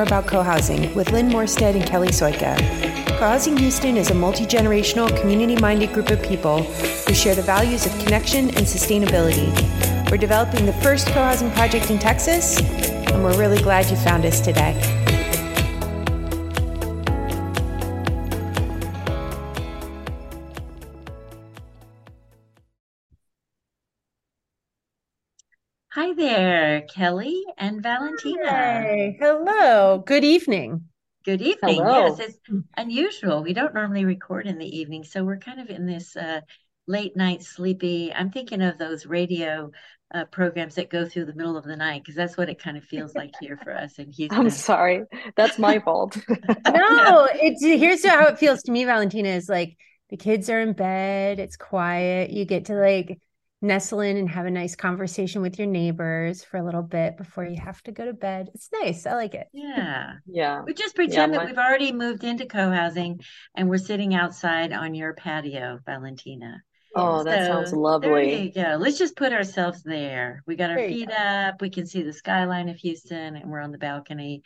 more about co-housing with Lynn Morstead and Kelly Soika. Co-housing Houston is a multi-generational, community-minded group of people who share the values of connection and sustainability. We're developing the first co-housing project in Texas, and we're really glad you found us today. Hi there, Kelly and Valentina. Hey, hello. Good evening. Good evening. Hello. Yes, it's unusual. We don't normally record in the evening, so we're kind of in this uh, late night sleepy. I'm thinking of those radio uh, programs that go through the middle of the night because that's what it kind of feels like here for us in Houston. I'm sorry. That's my fault. No, it's here's how it feels to me, Valentina, is like the kids are in bed, it's quiet, you get to like nestle in and have a nice conversation with your neighbors for a little bit before you have to go to bed. It's nice. I like it. Yeah. Yeah. We just pretend that my- we've already moved into co-housing and we're sitting outside on your patio, Valentina. Oh, that sounds So, There lovely. you go. Let's just put ourselves there. We got our There you feet up. We can see the skyline of Houston and we're on the balcony.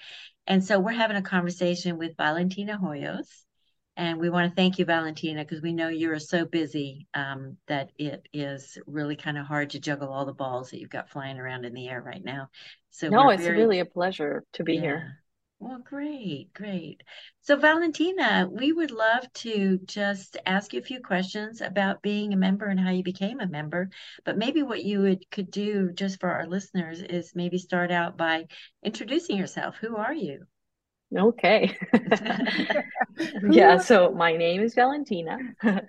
And so we're having a conversation with Valentina Hoyos. And we want to thank you, Valentina, because we know you are so busy um, that it is really kind of hard to juggle all the balls that you've got flying around in the air right now. So No, it's very, really a pleasure to be yeah. here. Well, great, great. So, Valentina, we would love to just ask you a few questions about being a member and how you became a member. But maybe what you would could do just for our listeners is maybe start out by introducing yourself. Who are you? Okay. Yeah, so my name is Valentina.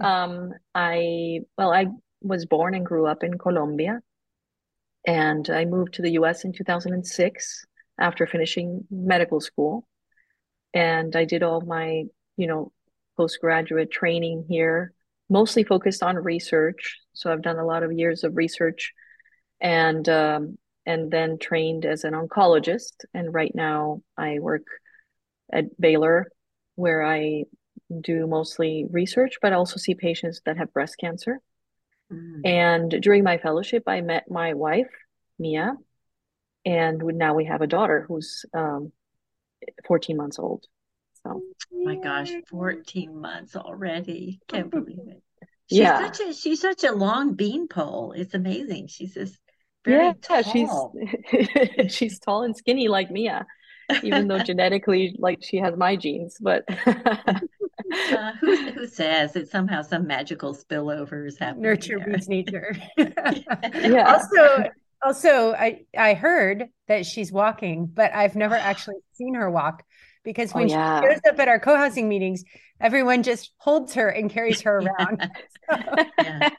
Um, I, well, I was born and grew up in Colombia, and I moved to the US in 2006 after finishing medical school. And I did all my, you know, postgraduate training here, mostly focused on research. So I've done a lot of years of research and um, and then trained as an oncologist. And right now I work at Baylor, where I do mostly research, but I also see patients that have breast cancer. Mm. And during my fellowship, I met my wife, Mia, and now we have a daughter who's um, 14 months old. So My gosh, 14 months already. Can't believe it. She's Yeah. such a she's such a long beanpole. It's amazing. She's just very yeah, tall. she's she's tall and skinny like Mia, even though genetically, like she has my genes, but Uh, who who says that somehow some magical spillover is happening Nurture beats nature. yeah. Also, also, I I heard that she's walking, but I've never actually seen her walk because Oh, when yeah. she shows up at our co-housing meetings, everyone just holds her and carries her around. Yeah.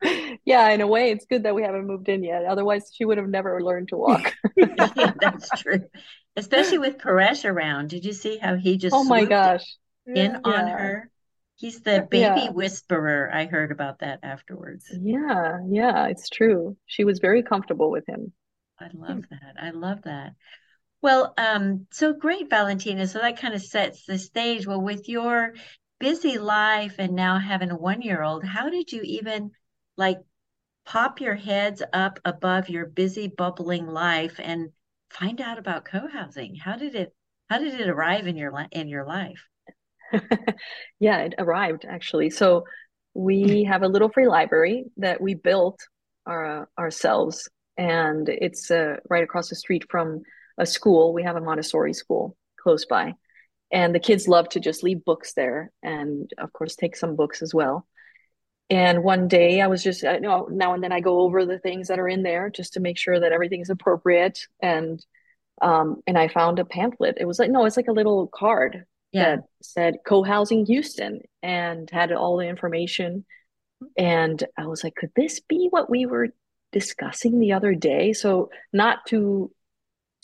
Yeah, in a way, it's good that we haven't moved in yet. Otherwise, she would have never learned to walk. That's true. Especially with Paresh around. Did you see how he just Oh my gosh. in on her? He's the baby Yeah. whisperer. I heard about that afterwards. Yeah, yeah, it's true. She was very comfortable with him. I love that. I love that. Well, um, so great, Valentina. So that kind of sets the stage. Well, with your busy life and now having a one-year-old, how did you even like pop your heads up above your busy, bubbling life and find out about co-housing? How did it, how did it arrive in your li in your life? Yeah, it arrived actually. So we have a little free library that we built our, ourselves, and it's uh, right across the street from a school. We have a Montessori school close by, and the kids love to just leave books there, and of course take some books as well. And one day I was just, I know now and then I go over the things that are in there just to make sure that everything is appropriate. And um, and I found a pamphlet. It was like, no, it's like a little card Yeah. that said co-housing Houston and had all the information. And I was like, could this be what we were discussing the other day? So not to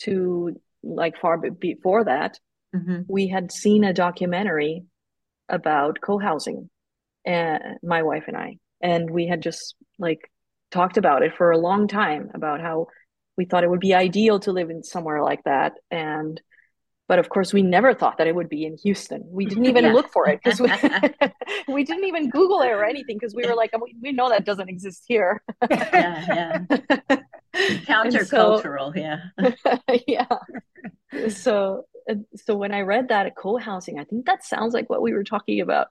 to like far before that, hmm we had seen a documentary about co-housing, and my wife and I, and we had just like talked about it for a long time about how we thought it would be ideal to live in somewhere like that. And but of course, we never thought that it would be in Houston. We didn't even Yeah. look for it because we, we didn't even Google it or anything because we were like, we, we know that doesn't exist here. Yeah, yeah. And so- Countercultural, yeah. yeah. so so when I read that at co-housing, I think that sounds like what we were talking about.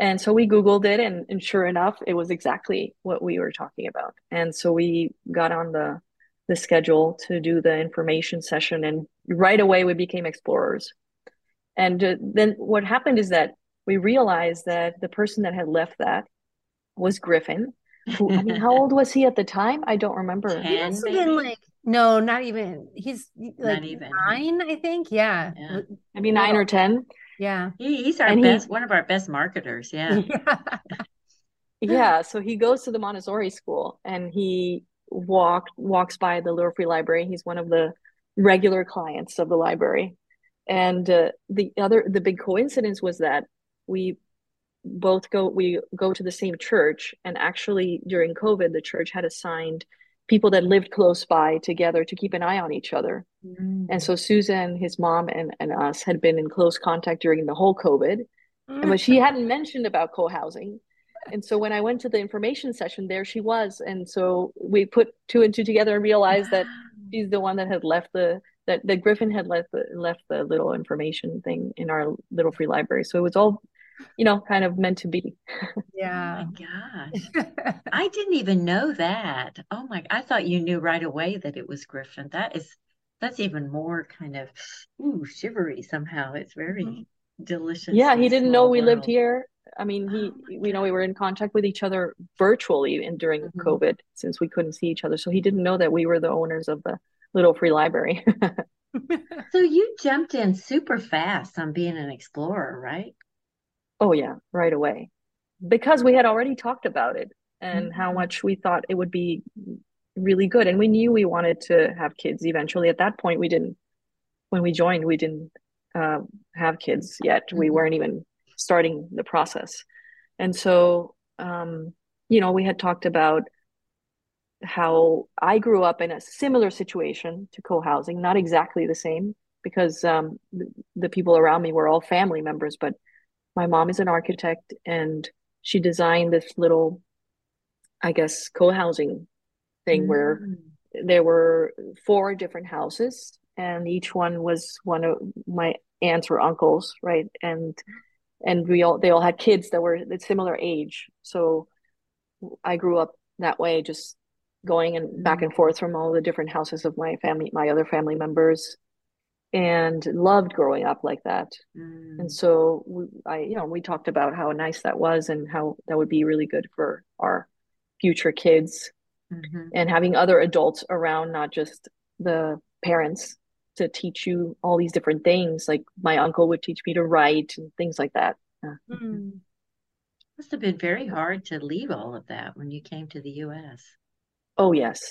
And so we Googled it, and, and sure enough, it was exactly what we were talking about. And so we got on the the schedule to do the information session, and right away we became explorers. And uh, then what happened is that we realized that the person that had left that was Griffin. Who, I mean, how old was he at the time? I don't remember. he must have been like no, not even. He's like even. nine, I think. Yeah. yeah. Maybe nine or ten. Yeah. He, he's our and best, he, one of our best marketers. Yeah. Yeah. yeah. So he goes to the Montessori school and he walk walks by the Little Free Library. He's one of the regular clients of the library. And uh, the other, the big coincidence was that we both go, we go to the same church. And actually, during COVID, the church had assigned people that lived close by together to keep an eye on each other. Mm. And so Susan, his mom, and, and us had been in close contact during the whole COVID. Mm. And but she hadn't mentioned about co-housing. And so when I went to the information session, there she was. And so we put two and two together and realized that she's the one that had left the that, that Griffin had left the left the little information thing in our little free library. So it was all you know, kind of meant to be. Yeah. Oh my gosh. I didn't even know that. Oh my, I thought you knew right away that it was Griffin. That is, that's even more kind of, ooh, shivery somehow. It's very mm-hmm. delicious. Yeah. He didn't know we world. lived here. I mean, he, oh you know, we were in contact with each other virtually and during mm-hmm. COVID since we couldn't see each other. So he didn't know that we were the owners of the little free library. so you jumped in super fast on being an explorer, right? Oh yeah, right away. Because we had already talked about it and mm-hmm. how much we thought it would be really good and we knew we wanted to have kids eventually. At that point we didn't when we joined we didn't uh, have kids yet. Mm-hmm. We weren't even starting the process. And so um, you know, we had talked about how I grew up in a similar situation to co-housing, not exactly the same because um, the people around me were all family members, but my mom is an architect and she designed this little i guess co-housing thing mm. where there were four different houses and each one was one of my aunts or uncles right and and we all they all had kids that were at similar age so i grew up that way just going and back mm. and forth from all the different houses of my family my other family members and loved growing up like that. Mm. And so we, I, you know, we talked about how nice that was and how that would be really good for our future kids mm-hmm. and having other adults around, not just the parents to teach you all these different things. Like my uncle would teach me to write and things like that. Mm. Must have been very hard to leave all of that when you came to the US. Oh, yes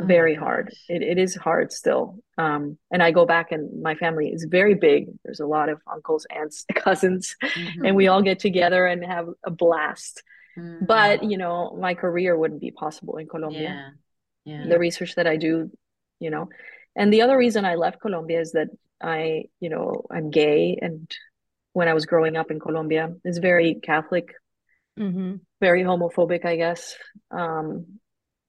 very hard it, it is hard still um, and i go back and my family is very big there's a lot of uncles aunts cousins mm-hmm. and we all get together and have a blast mm-hmm. but you know my career wouldn't be possible in colombia yeah. yeah. the research that i do you know and the other reason i left colombia is that i you know i'm gay and when i was growing up in colombia it's very catholic mm-hmm. very homophobic i guess um,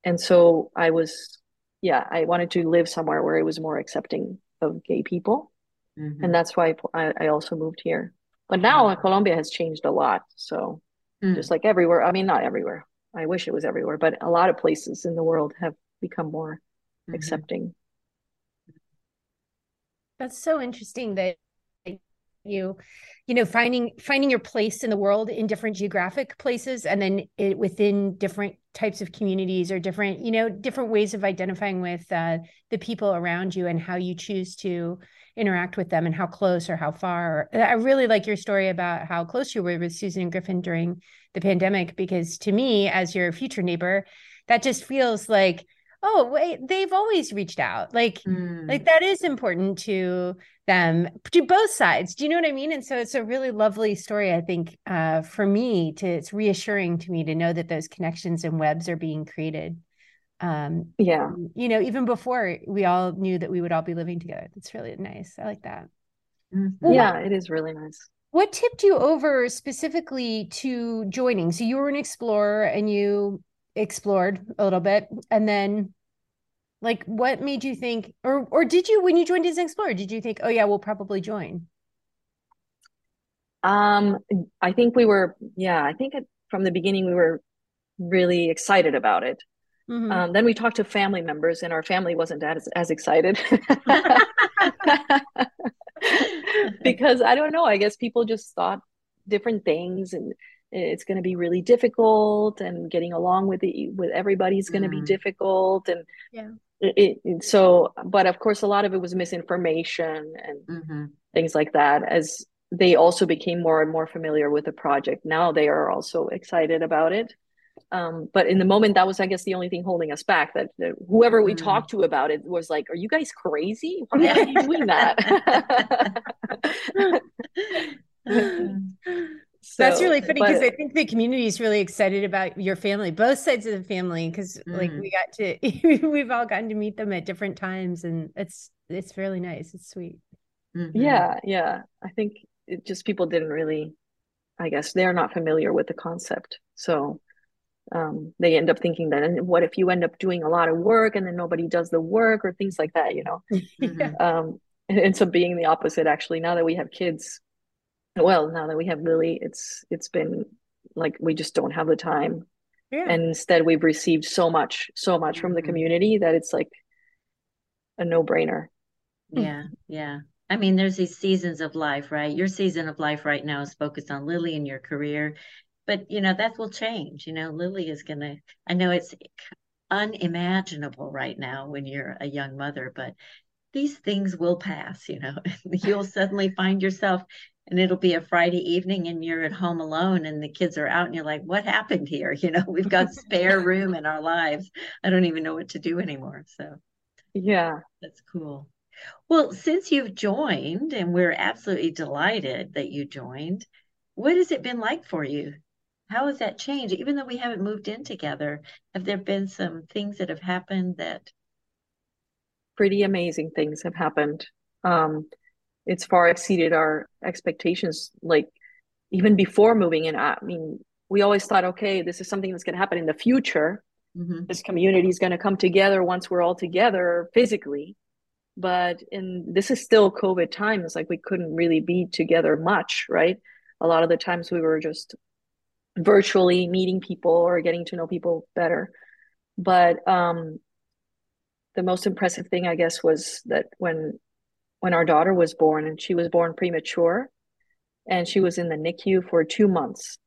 and so i was yeah, I wanted to live somewhere where it was more accepting of gay people. Mm-hmm. And that's why I, I, also moved here. But now Colombia has changed a lot. So mm. just like everywhere, I mean, not everywhere. I wish it was everywhere, but a lot of places in the world have become more mm-hmm. accepting. That's so interesting that you you know finding finding your place in the world in different geographic places and then it, within different types of communities or different you know different ways of identifying with uh, the people around you and how you choose to interact with them and how close or how far. I really like your story about how close you were with susan and griffin during the pandemic because to me as your future neighbor that just feels like oh wait they've always reached out like mm. like that is important to them to both sides do you know what i mean? And so it's a really lovely story i think uh, for me to it's reassuring to me to know that those connections and webs are being created um yeah. you know even before we all knew that we would all be living together. That's really nice i like that. Mm-hmm. well, yeah what, it is really nice. What tipped you over specifically to joining? So you were an explorer and you explored a little bit and then Like, what made you think, or or did you when you joined Disney Explorer, did you think, oh yeah, we'll probably join? Um, I think we were, yeah, I think from the beginning we were really excited about it. Mm-hmm. Um, then we talked to family members, and our family wasn't as as excited because I don't know. I guess people just thought different things, and it's going to be really difficult, and getting along with the with everybody's going to mm-hmm. be difficult, and yeah. It, it, so, but of course, a lot of it was misinformation and mm-hmm. things like that. As they also became more and more familiar with the project, now they are also excited about it. Um, but in the moment, that was, I guess, the only thing holding us back. That, that whoever we mm. talked to about it was like, "Are you guys crazy? Why are you doing that?" So, That's really funny because I think the community is really excited about your family, both sides of the family, because mm. like we got to, we've all gotten to meet them at different times, and it's it's really nice. It's sweet. Mm-hmm. Yeah, yeah. I think it just people didn't really, I guess, they're not familiar with the concept, so um, they end up thinking that and what if you end up doing a lot of work and then nobody does the work or things like that you know mm-hmm. um, it ends up being the opposite actually now that we have kids well now that we have lily it's it's been like we just don't have the time yeah. and instead we've received so much so much mm-hmm. from the mm-hmm. community that it's like a no-brainer yeah yeah I mean, there's these seasons of life, right? Your season of life right now is focused on Lily and your career but you know that will change you know lily is gonna i know it's unimaginable right now when you're a young mother but these things will pass you know you'll suddenly find yourself and it'll be a friday evening and you're at home alone and the kids are out and you're like what happened here? You know we've got spare room in our lives. I don't even know what to do anymore so. Yeah. That's cool. Well since you've joined and we're absolutely delighted that you joined what has it been like for you? How has that changed? Even though we haven't moved in together, have there been some things that have happened that pretty amazing things have happened? Um, it's far exceeded our expectations. Like even before moving in, I mean, we always thought, okay, this is something that's going to happen in the future. Mm-hmm. This community is going to come together once we're all together physically. But in this is still COVID times, like we couldn't really be together much, right? A lot of the times we were just virtually meeting people or getting to know people better. But um, the most impressive thing, I guess, was that when when our daughter was born, and she was born premature, and she was in the NICU for two months,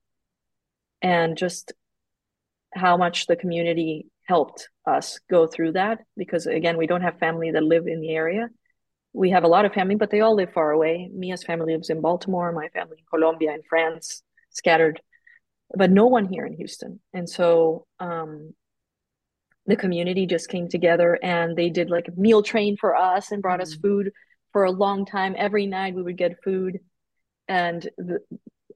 and just how much the community helped us go through that because again we don't have family that live in the area we have a lot of family but they all live far away mia's family lives in baltimore my family in colombia and france scattered but no one here in Houston. And so um, the community just came together and they did like a meal train for us and brought mm-hmm. us food for a long time. Every night we would get food. And the,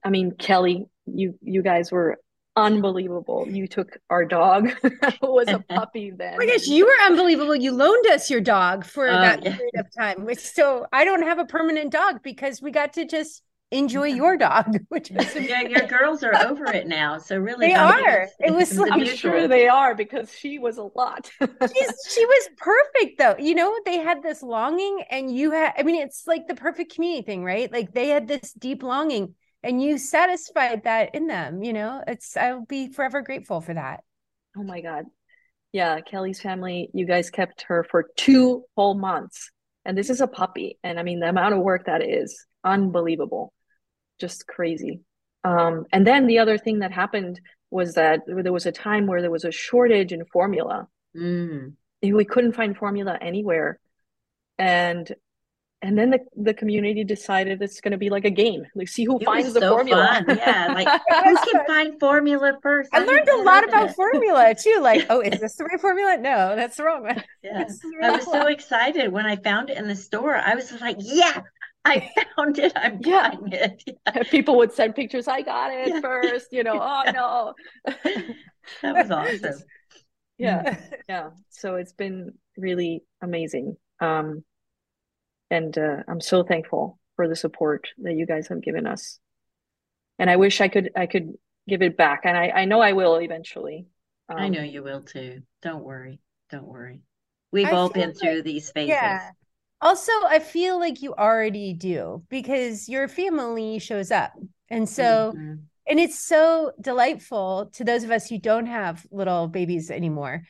I mean, Kelly, you you guys were unbelievable. You took our dog who was a puppy then. Oh my gosh, you were unbelievable. You loaned us your dog for uh, that yeah. period of time. So I don't have a permanent dog because we got to just enjoy your dog which is yeah your girls are over it now so really they are. it was i'm sure they are because she was a lot. She's, she was perfect though. You know they had this longing and you had i mean it's like the perfect community thing right? Like they had this deep longing and you satisfied that in them you know? It's i'll be forever grateful for that. Oh my god. Yeah kelly's family you guys kept her for two whole months and this is a puppy and i mean the amount of work that is unbelievable just crazy. Um, and then the other thing that happened was that there was a time where there was a shortage in formula. Mm. We couldn't find formula anywhere, and and then the, the community decided it's going to be like a game like see who it finds the so formula fun. yeah like who can find formula first i, I learned a lot about formula too like oh is this the right formula no that's the wrong one yeah. i was so excited when i found it in the store i was like yeah I found it. I'm yeah. buying it. Yeah. People would send pictures. I got it yeah. first. You know. Oh no. that was awesome. Yeah, yeah. So it's been really amazing, um, and uh, I'm so thankful for the support that you guys have given us. And I wish I could I could give it back, and I I know I will eventually. Um, I know you will too. Don't worry. Don't worry we've I all been like, through these phases. Yeah. Also, I feel like you already do because your family shows up. And so, mm-hmm. and it's so delightful to those of us who don't have little babies anymore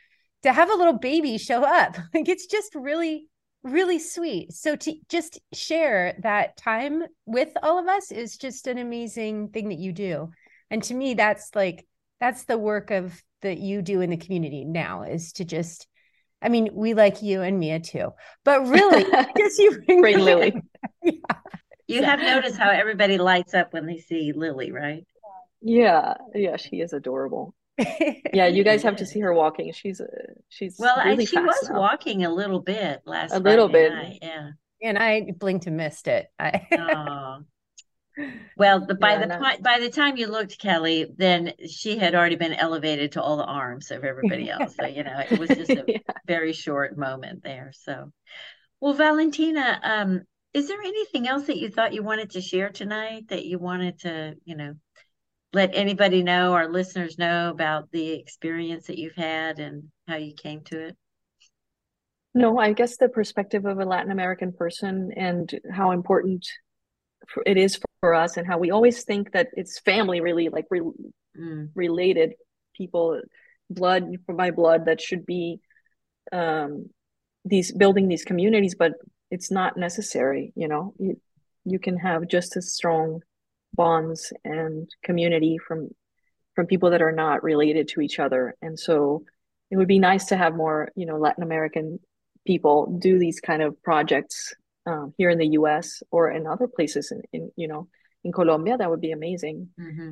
to have a little baby show up. Like it's just really, really sweet. So to just share that time with all of us is just an amazing thing that you do. And to me, that's like, that's the work of that you do in the community now is to just I mean, we like you and Mia too, but really, just you bring, bring Lily. yeah. You have noticed how everybody lights up when they see Lily, right? Yeah, yeah, she is adorable. yeah, you guys have to see her walking. She's uh, she's well, really she was now. walking a little bit last. A little bit, night. yeah. And I blinked and missed it. I... oh. Well, the, by yeah, the no. by the time you looked, Kelly, then she had already been elevated to all the arms of everybody else. so you know, it was just a yeah. very short moment there. So, well, Valentina, um, is there anything else that you thought you wanted to share tonight that you wanted to, you know, let anybody know, our listeners know about the experience that you've had and how you came to it? No, I guess the perspective of a Latin American person and how important it is for us and how we always think that it's family really like re- mm. related people blood by blood that should be um these building these communities but it's not necessary you know you, you can have just as strong bonds and community from from people that are not related to each other and so it would be nice to have more you know latin american people do these kind of projects um, here in the U.S. or in other places in, in you know in Colombia, that would be amazing. Mm-hmm.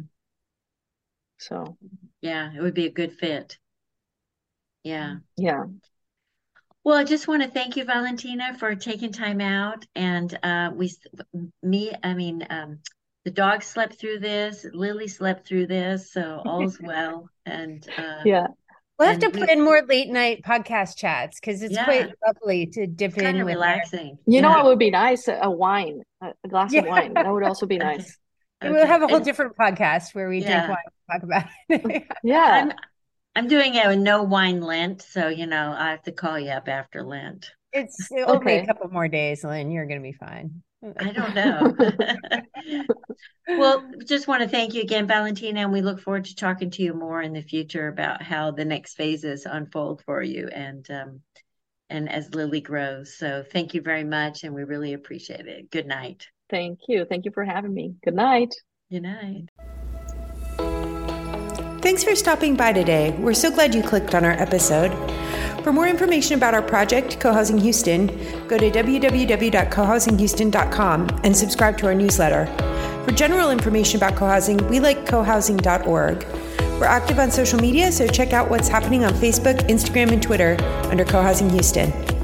So yeah, it would be a good fit. Yeah. Yeah. Well, I just want to thank you, Valentina, for taking time out. And uh, we, me, I mean, um, the dog slept through this. Lily slept through this, so all's well. And uh, yeah, We'll have to put in more late night podcast chats because it's yeah. quite lovely to dip it's in. Kind of relaxing. You yeah. know what would be nice? A wine, a glass yeah. of wine. That would also be nice. Okay. We'll have a whole and, different podcast where we drink wine and talk about it. yeah. I'm, I'm doing a no wine Lent, so you know I have to call you up after Lent. It's only okay. a couple more days, Lynn. You're going to be fine. I don't know. well, just want to thank you again, Valentina, and we look forward to talking to you more in the future about how the next phases unfold for you and um, and as Lily grows. So thank you very much, and we really appreciate it. Good night. Thank you. Thank you for having me. Good night. Good night. Thanks for stopping by today. We're so glad you clicked on our episode. For more information about our project, Co-Housing Houston, go to www.cohousinghouston.com and subscribe to our newsletter. For general information about co-housing, we like cohousing.org. We're active on social media, so check out what's happening on Facebook, Instagram, and Twitter under Co-Housing Houston.